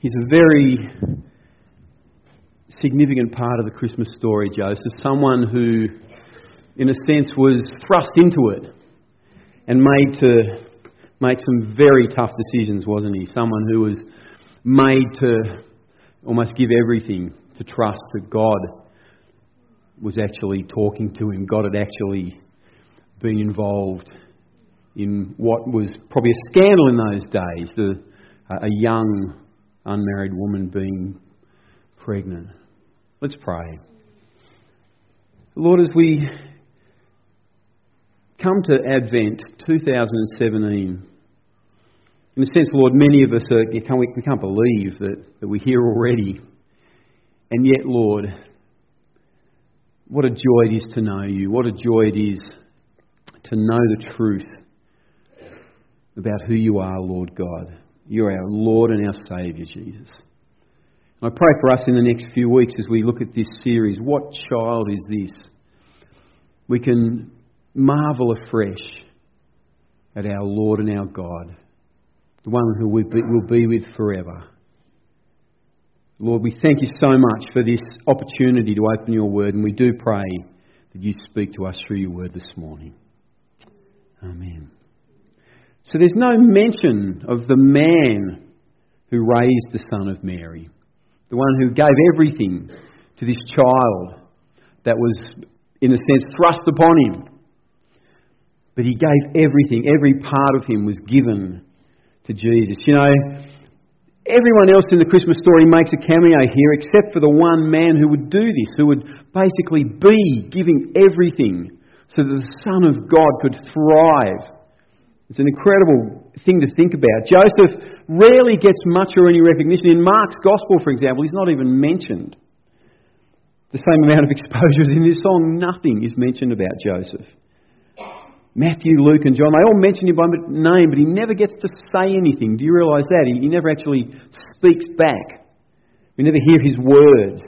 He's a very significant part of the Christmas story, Joseph. Someone who, in a sense, was thrust into it and made to make some very tough decisions, wasn't he? Someone who was made to almost give everything to trust that God was actually talking to him. God had actually been involved in what was probably a scandal in those days the, uh, a young unmarried woman being pregnant. Let's pray. Lord, as we come to Advent 2017, in a sense, Lord, many of us are, we, can't believe that, that we're here already. And yet, Lord, what a joy it is to know you. What a joy it is to know the truth about who you are, Lord God. You're our Lord and our Saviour, Jesus. I pray for us in the next few weeks as we look at this series. What child is this? We can marvel afresh at our Lord and our God, the one who we will be with forever. Lord, we thank you so much for this opportunity to open your word, and we do pray that you speak to us through your word this morning. Amen. So there's no mention of the man who raised the Son of Mary, the one who gave everything to this child that was, in a sense, thrust upon him. But he gave everything, every part of him was given to Jesus. You know, everyone else in the Christmas story makes a cameo here except for the one man who would do this, who would basically be giving everything so that the Son of God could thrive it's an incredible thing to think about. Joseph rarely gets much or any recognition. In Mark's Gospel, for example, he's not even mentioned. The same amount of exposure as in this song, nothing is mentioned about Joseph. Matthew, Luke, and John, they all mention him by name, but he never gets to say anything. Do you realise that? He, he never actually speaks back. We never hear his words.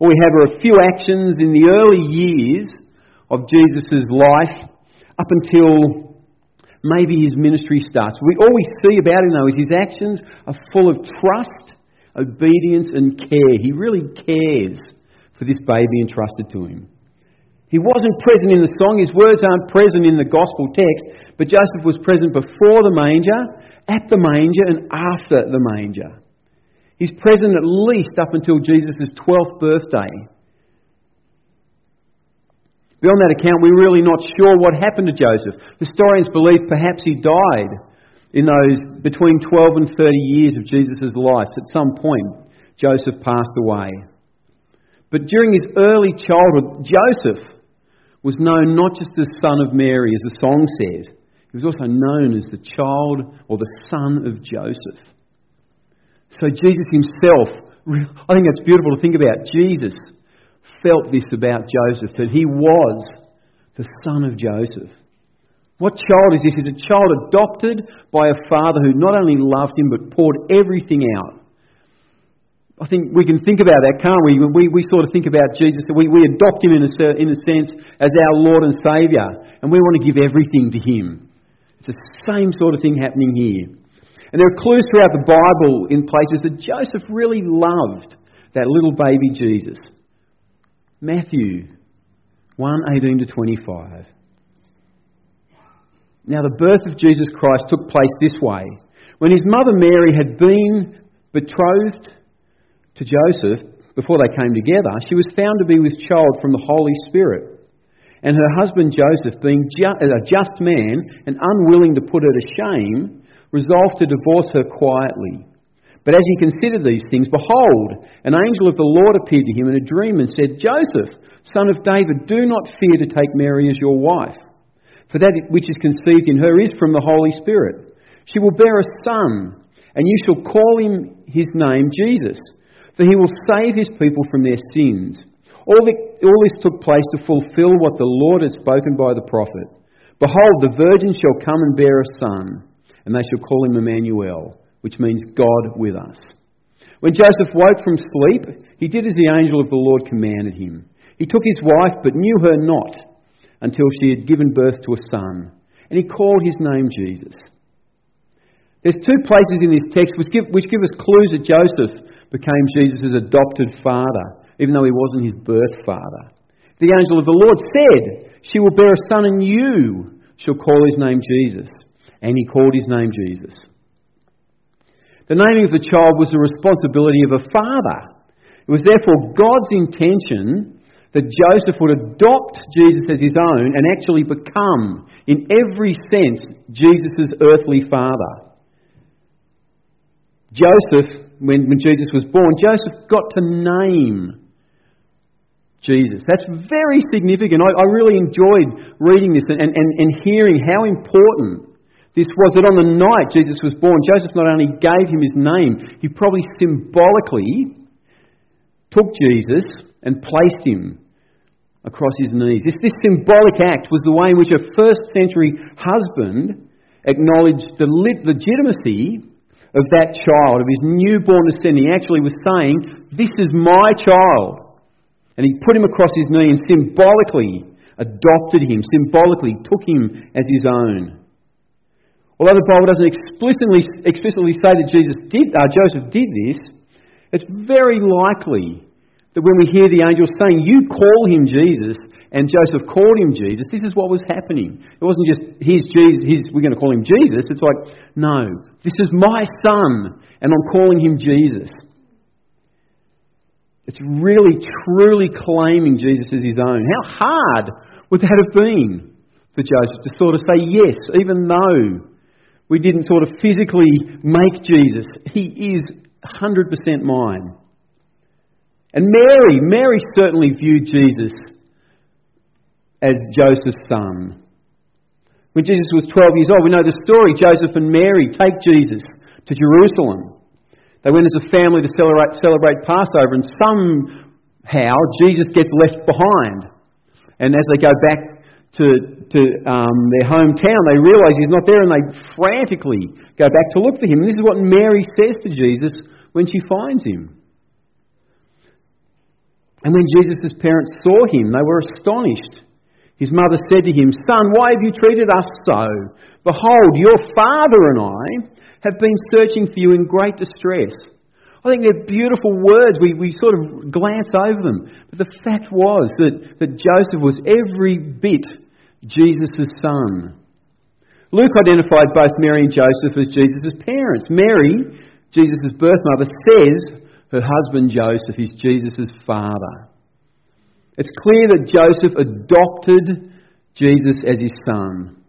All we have are a few actions in the early years of Jesus' life up until maybe his ministry starts. We, all we see about him, though, is his actions are full of trust, obedience, and care. He really cares for this baby entrusted to him. He wasn't present in the song, his words aren't present in the gospel text, but Joseph was present before the manger, at the manger, and after the manger. He's present at least up until Jesus' 12th birthday. Beyond that account, we're really not sure what happened to Joseph. Historians believe perhaps he died in those between 12 and 30 years of Jesus' life. At some point, Joseph passed away. But during his early childhood, Joseph was known not just as son of Mary, as the song says, he was also known as the child or the son of Joseph. So Jesus himself, I think that's beautiful to think about. Jesus felt this about Joseph, that he was the son of Joseph. What child is this? He's a child adopted by a father who not only loved him but poured everything out. I think we can think about that, can't we? We, we sort of think about Jesus, we, we adopt him in a, in a sense as our Lord and Saviour, and we want to give everything to him. It's the same sort of thing happening here. And there are clues throughout the Bible in places that Joseph really loved that little baby Jesus. Matthew 1 18 to 25. Now, the birth of Jesus Christ took place this way. When his mother Mary had been betrothed to Joseph before they came together, she was found to be with child from the Holy Spirit. And her husband Joseph, being a just man and unwilling to put her to shame, resolved to divorce her quietly. But as he considered these things, behold, an angel of the Lord appeared to him in a dream and said, Joseph, son of David, do not fear to take Mary as your wife, for that which is conceived in her is from the Holy Spirit. She will bear a son, and you shall call him his name Jesus, for he will save his people from their sins. All, this took place to fulfill what the Lord had spoken by the prophet. Behold, the virgin shall come and bear a son, and they shall call him Emmanuel which means God with us. When Joseph woke from sleep, he did as the angel of the Lord commanded him. He took his wife, but knew her not until she had given birth to a son, and he called his name Jesus. There's two places in this text which give, which give us clues that Joseph became Jesus' adopted father, even though he wasn't his birth father. The angel of the Lord said, She will bear a son, and you shall call his name Jesus. And he called his name Jesus. The naming of the child was the responsibility of a father. It was therefore God's intention that Joseph would adopt Jesus as his own and actually become, in every sense, Jesus' earthly father. Joseph, when, when Jesus was born, Joseph got to name Jesus. That's very significant. I, I really enjoyed reading this and, and, and hearing how important this was that on the night Jesus was born, Joseph not only gave him his name, he probably symbolically took Jesus and placed him across his knees. This, this symbolic act was the way in which a first century husband acknowledged the legitimacy of that child, of his newborn descendant. He actually was saying, This is my child. And he put him across his knee and symbolically adopted him, symbolically took him as his own. Although the Bible doesn't explicitly, explicitly say that Jesus did, uh, Joseph did this, it's very likely that when we hear the angel saying, You call him Jesus, and Joseph called him Jesus, this is what was happening. It wasn't just, Here's Jesus, here's, we're going to call him Jesus. It's like, No, this is my son, and I'm calling him Jesus. It's really, truly claiming Jesus as his own. How hard would that have been for Joseph to sort of say yes, even though we didn't sort of physically make Jesus? He is 100% mine. And Mary, Mary certainly viewed Jesus as Joseph's son. When Jesus was 12 years old, we know the story. Joseph and Mary take Jesus to Jerusalem. They went as a family to celebrate, celebrate Passover, and somehow Jesus gets left behind. And as they go back to, to um, their hometown, they realise he's not there, and they frantically go back to look for him. And this is what Mary says to Jesus when she finds him. And when Jesus' parents saw him, they were astonished. His mother said to him, Son, why have you treated us so? Behold, your father and I have been searching for you in great distress. I think they're beautiful words. We, we sort of glance over them. But the fact was that, that Joseph was every bit Jesus' son. Luke identified both Mary and Joseph as Jesus' parents. Mary, Jesus' birth mother, says her husband Joseph is Jesus' father. It's clear that Joseph adopted Jesus as his son.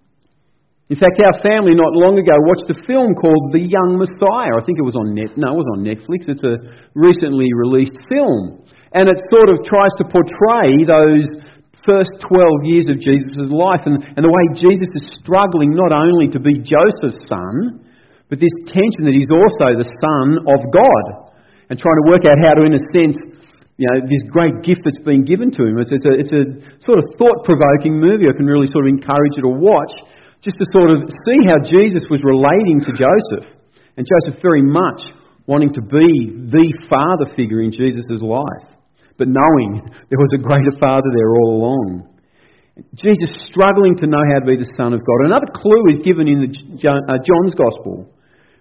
In fact, our family not long ago watched a film called The Young Messiah. I think it was on net. No, it was on Netflix. It's a recently released film, and it sort of tries to portray those first 12 years of Jesus' life and, and the way Jesus is struggling not only to be Joseph's son, but this tension that he's also the son of God and trying to work out how to, in a sense, you know, this great gift that's been given to him. It's, it's, a, it's a sort of thought provoking movie. I can really sort of encourage you to watch just to sort of see how Jesus was relating to Joseph. And Joseph very much wanting to be the father figure in Jesus' life, but knowing there was a greater father there all along. Jesus struggling to know how to be the Son of God. Another clue is given in uh, John's Gospel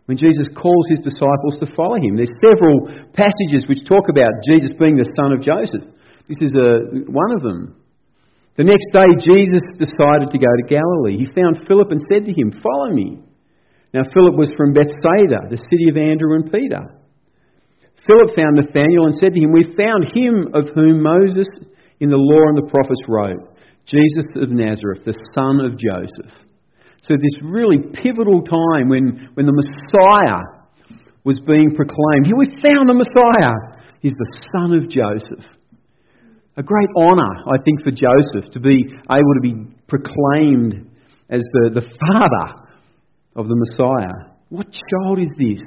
when Jesus calls his disciples to follow him. There's several passages which talk about Jesus being the son of Joseph. This is a, one of them. The next day, Jesus decided to go to Galilee. He found Philip and said to him, Follow me. Now, Philip was from Bethsaida, the city of Andrew and Peter. Philip found Nathanael and said to him, We found him of whom Moses in the law and the prophets wrote, Jesus of Nazareth, the son of Joseph. So, this really pivotal time when, when the Messiah was being proclaimed. Here we found the Messiah. He's the son of Joseph. A great honour, I think, for Joseph to be able to be proclaimed as the, the father of the Messiah. What child is this?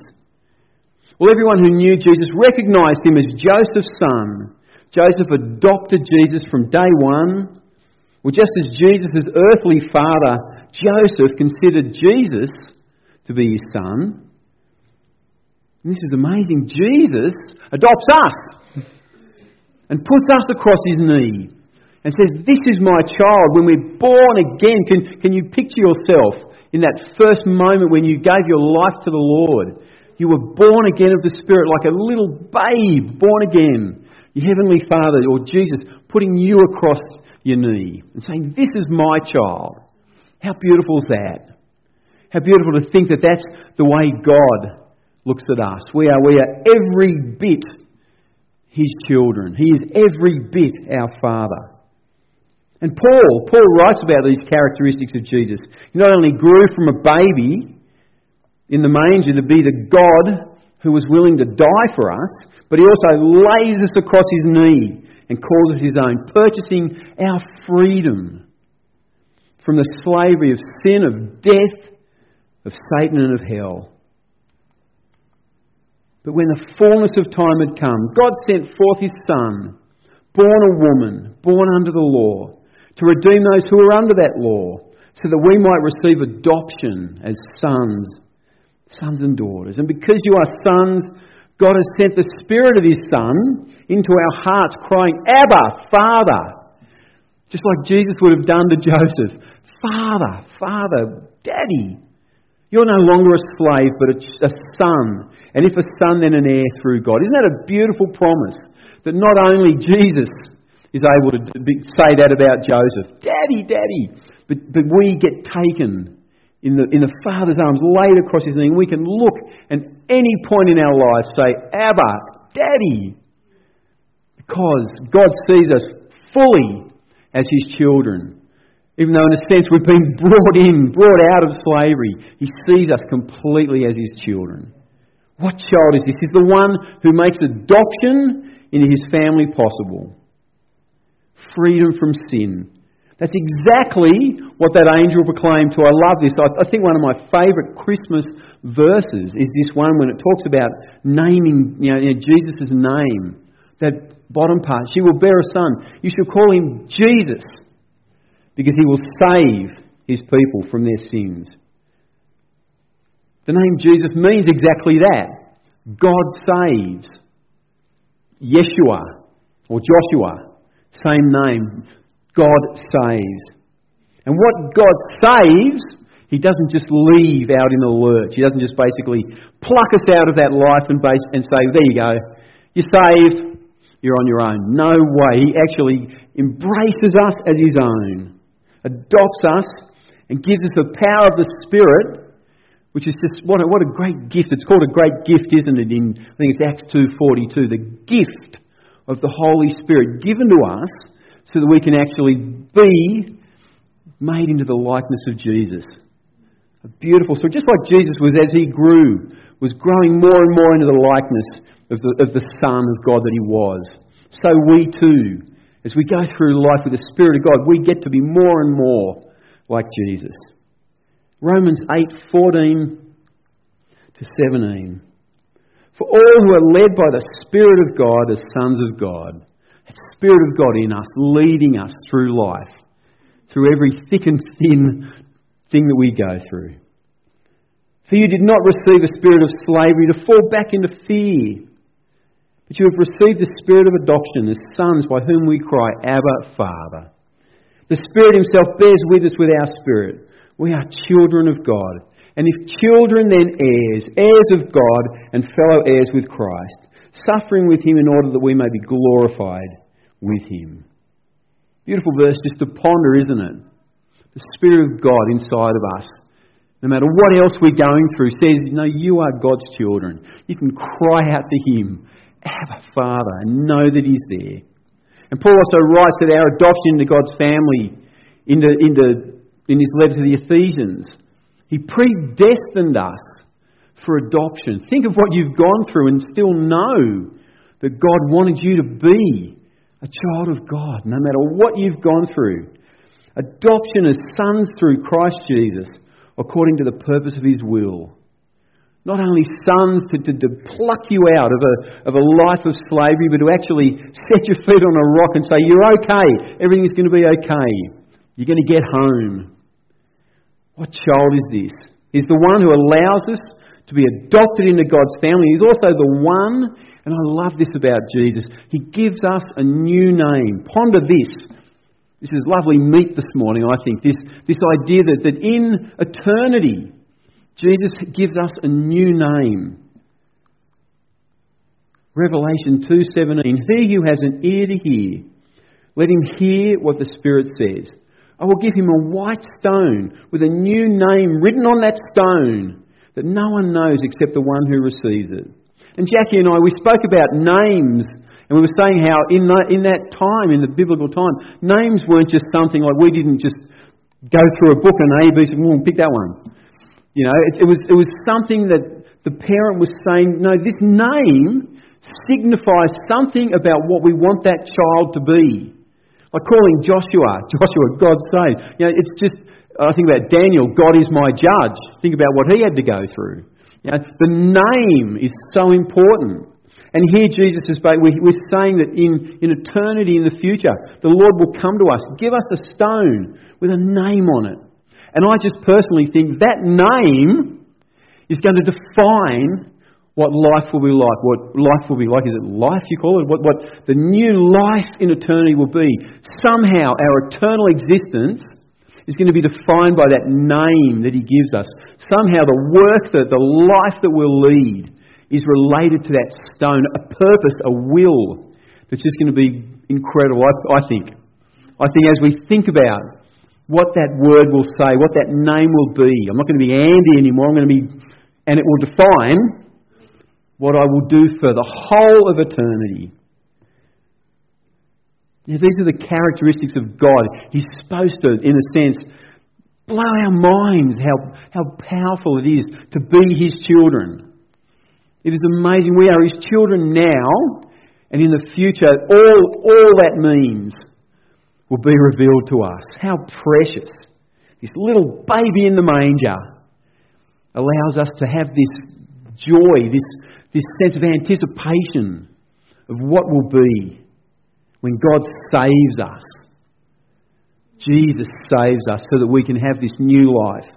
Well, everyone who knew Jesus recognized him as Joseph's son. Joseph adopted Jesus from day one. Well, just as Jesus' earthly father Joseph considered Jesus to be his son. And this is amazing. Jesus adopts us and puts us across his knee and says, This is my child. When we're born again, can, can you picture yourself in that first moment when you gave your life to the Lord. You were born again of the Spirit like a little babe born again. Your Heavenly Father or Jesus putting you across your knee and saying, This is my child. How beautiful is that? How beautiful to think that that's the way God looks at us. We are, we are every bit His children. He is every bit our Father. And Paul, Paul writes about these characteristics of Jesus. He not only grew from a baby in the manger to be the God who was willing to die for us, but he also lays us across his knee and calls us his own, purchasing our freedom from the slavery of sin, of death, of Satan, and of hell. But when the fullness of time had come, God sent forth his Son, born a woman, born under the law, to redeem those who were under that law, so that we might receive adoption as sons, sons and daughters. And because you are sons, God has sent the Spirit of His Son into our hearts, crying, Abba, Father. Just like Jesus would have done to Joseph. Father, Father, Daddy. You're no longer a slave, but a, a son. And if a son, then an heir through God. Isn't that a beautiful promise? That not only Jesus is able to say that about Joseph. Daddy, daddy. But, but we get taken in the, in the Father's arms, laid across his knee, we can look at any point in our life say, Abba, Daddy. Because God sees us fully as his children. Even though, in a sense, we've been brought in, brought out of slavery, he sees us completely as his children. What child is this? He's the one who makes adoption into his family possible freedom from sin. That's exactly what that angel proclaimed to. I love this. I, think one of my favourite Christmas verses is this one when it talks about naming you know, Jesus' name. That bottom part. She will bear a son. You shall call him Jesus because he will save his people from their sins. The name Jesus means exactly that. God saves. Yeshua or Joshua same name. God saves. And what God saves, He doesn't just leave out in the lurch. He doesn't just basically pluck us out of that life and, base, and say, there you go, you're saved, you're on your own. No way. He actually embraces us as His own, adopts us, and gives us the power of the Spirit, which is just what a, what a great gift. It's called a great gift, isn't it? In I think it's Acts two forty two. The gift of the Holy Spirit given to us so that we can actually be made into the likeness of Jesus. A beautiful story. Just like Jesus was, as he grew, was growing more and more into the likeness of the, of the Son of God that he was. So we too, as we go through life with the Spirit of God, we get to be more and more like Jesus. Romans 8 14 to 17. For all who are led by the Spirit of God as sons of God. That Spirit of God in us, leading us through life, through every thick and thin thing that we go through. For you did not receive a spirit of slavery to fall back into fear, but you have received the spirit of adoption as sons by whom we cry, Abba, Father. The Spirit Himself bears with us with our spirit. We are children of God. And if children, then heirs, heirs of God and fellow heirs with Christ, suffering with him in order that we may be glorified with him. Beautiful verse just to ponder, isn't it? The Spirit of God inside of us, no matter what else we're going through, says, No, you are God's children. You can cry out to him, Abba, Father, and know that he's there. And Paul also writes that our adoption into God's family, into, into, in his letter to the Ephesians, he predestined us for adoption. Think of what you've gone through and still know that God wanted you to be a child of God, no matter what you've gone through. Adoption as sons through Christ Jesus, according to the purpose of His will. Not only sons to, to, to pluck you out of a, of a life of slavery, but to actually set your feet on a rock and say, You're okay, everything's going to be okay. You're going to get home. What child is this? He's the one who allows us to be adopted into God's family. He's also the one, and I love this about Jesus, he gives us a new name. Ponder this. This is lovely meat this morning, I think. This, this idea that, that in eternity, Jesus gives us a new name. Revelation 2:17 He who has an ear to hear let him hear what the Spirit says. I will give him a white stone with a new name written on that stone that no one knows except the one who receives it. And Jackie and I, we spoke about names, and we were saying how in that, in that time, in the biblical time, names weren't just something like we didn't just go through a book and A, B, C, we'll pick that one. You know, it, it, was, it was something that the parent was saying, no, this name signifies something about what we want that child to be. Like calling Joshua, Joshua, God save. You know, it's just, I think about Daniel, God is my judge. Think about what he had to go through. You know, the name is so important. And here Jesus is we're saying that in, in eternity, in the future, the Lord will come to us, give us a stone with a name on it. And I just personally think that name is going to define what life will be like. What life will be like. Is it life you call it? What, what the new life in eternity will be. Somehow our eternal existence is going to be defined by that name that He gives us. Somehow the work, that the life that we'll lead is related to that stone, a purpose, a will that's just going to be incredible, I, I think. I think as we think about what that word will say, what that name will be. I'm not going to be Andy anymore. I'm going to be, and it will define what I will do for the whole of eternity. these are the characteristics of God. He's supposed to, in a sense, blow our minds how, how powerful it is to be His children. It is amazing. We are His children now, and in the future, all, all that means will be revealed to us. How precious. This little baby in the manger allows us to have this joy, this, this sense of anticipation of what will be when God saves us. Jesus saves us so that we can have this new life.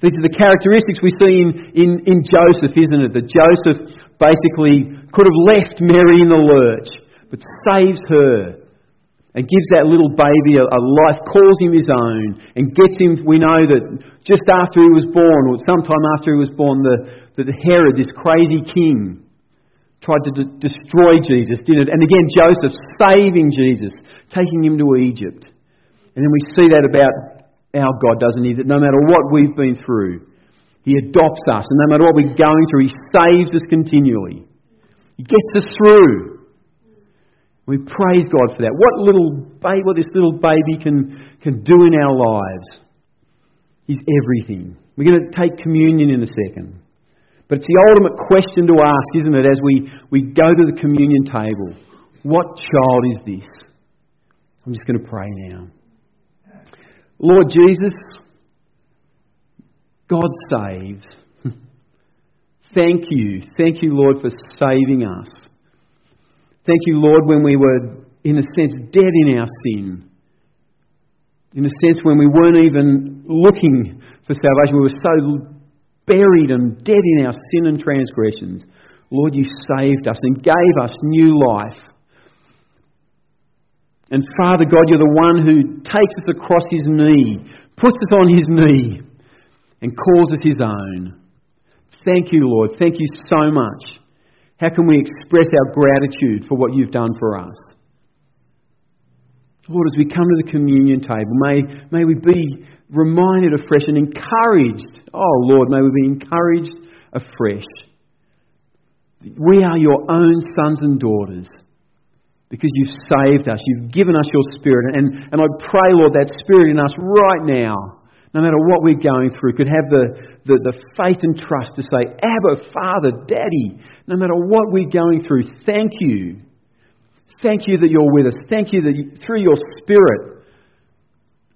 These are the characteristics we see in, in, in Joseph, isn't it? That Joseph basically could have left Mary in the lurch, but saves her and gives that little baby a, a, life, calls him his own, and gets him. We know that just after he was born, or sometime after he was born, the, the Herod, this crazy king, tried to de- destroy Jesus, didn't it? And again, Joseph saving Jesus, taking him to Egypt. And then we see that about our God, doesn't he? That no matter what we've been through, he adopts us, and no matter what we're going through, he saves us continually. He gets us through. We praise God for that. What little baby, what this little baby can, can do in our lives is everything. We're going to take communion in a second. But it's the ultimate question to ask, isn't it, as we, we go to the communion table? What child is this? I'm just going to pray now. Lord Jesus, God saves. Thank you. Thank you, Lord, for saving us. Thank you, Lord, when we were, in a sense, dead in our sin. In a sense, when we weren't even looking for salvation, we were so buried and dead in our sin and transgressions. Lord, you saved us and gave us new life. And Father God, you're the one who takes us across his knee, puts us on his knee, and calls us his own. Thank you, Lord. Thank you so much. How can we express our gratitude for what you've done for us? Lord, as we come to the communion table, may, may we be reminded afresh and encouraged. Oh, Lord, may we be encouraged afresh. We are your own sons and daughters because you've saved us. You've given us your Spirit. And, and I pray, Lord, that Spirit in us right now no matter what we're going through, could have the, the, the faith and trust to say, Abba, Father, Daddy, no matter what we're going through, thank you. Thank you that you're with us. Thank you that you, through your Spirit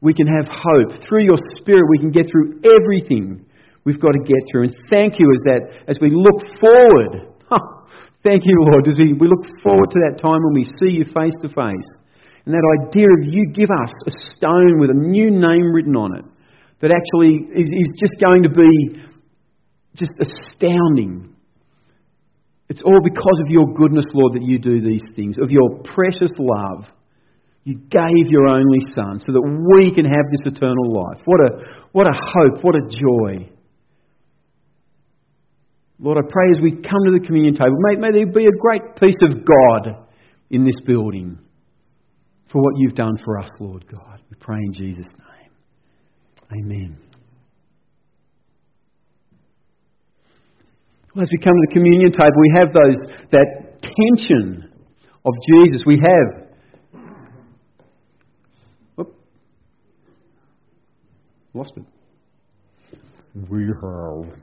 we can have hope. Through your Spirit we can get through everything we've got to get through. And thank you as, that, as we look forward. thank you, Lord, as we, we look forward to that time when we see you face to face. And that idea of you give us a stone with a new name written on it that actually is, is just going to be just astounding. It's all because of your goodness, Lord, that you do these things, of your precious love. You gave your only Son so that we can have this eternal life. What a, what a hope, what a joy. Lord, I pray as we come to the communion table, may, may there be a great peace of God in this building for what you've done for us, Lord God. We pray in Jesus' name. Amen. Well, as we come to the communion table, we have those that tension of Jesus. We have lost it. We have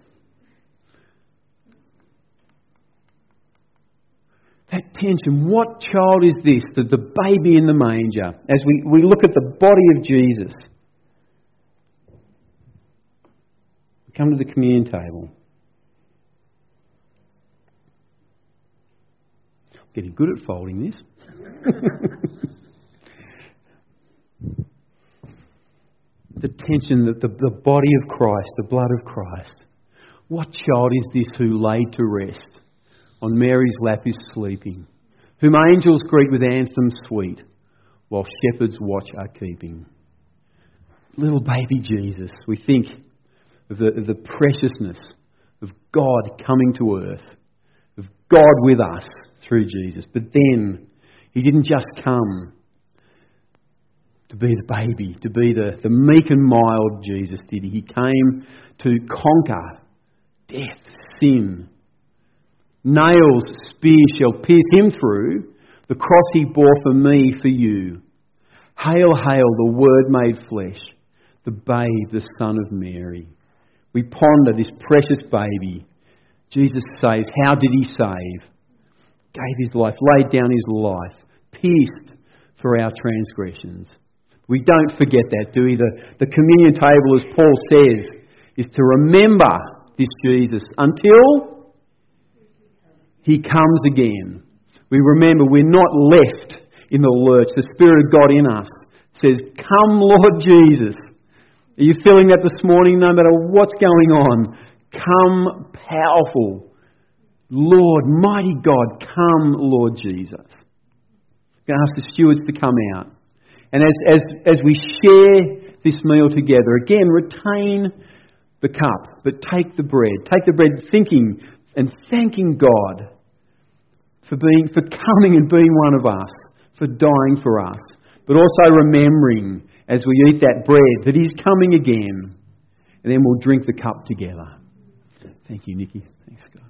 that tension. What child is this? The, the baby in the manger. As we, we look at the body of Jesus, we come to the communion table. I'm Getting good at folding this. the tension that the, the body of Christ, the blood of Christ. What child is this who laid to rest? on Mary's lap is sleeping, whom angels greet with anthems sweet, while shepherds watch are keeping. Little baby Jesus, we think of the, the preciousness of God coming to earth, of God with us through Jesus. But then, He didn't just come to be the baby, to be the, the meek and mild Jesus, did He? He came to conquer death, sin, Nails, spear shall pierce him through. The cross he bore for me, for you. Hail, hail, the Word made flesh, the babe, the Son of Mary. We ponder this precious baby. Jesus saves. How did he save? Gave his life, laid down his life, pierced for our transgressions. We don't forget that, do we? The, the communion table, as Paul says, is to remember this Jesus until he comes again. We remember we're not left in the lurch. The Spirit of God in us says, Come, Lord Jesus. Are you feeling that this morning, no matter what's going on? Come, powerful Lord, mighty God, come, Lord Jesus. I'm going to ask the stewards to come out. And as, as, as we share this meal together, again, retain the cup, but take the bread. Take the bread thinking and thanking God for, being, for coming and being one of us, for dying for us, but also remembering as we eat that bread that He's coming again. And then we'll drink the cup together. Thank you, Nikki. Thanks, God.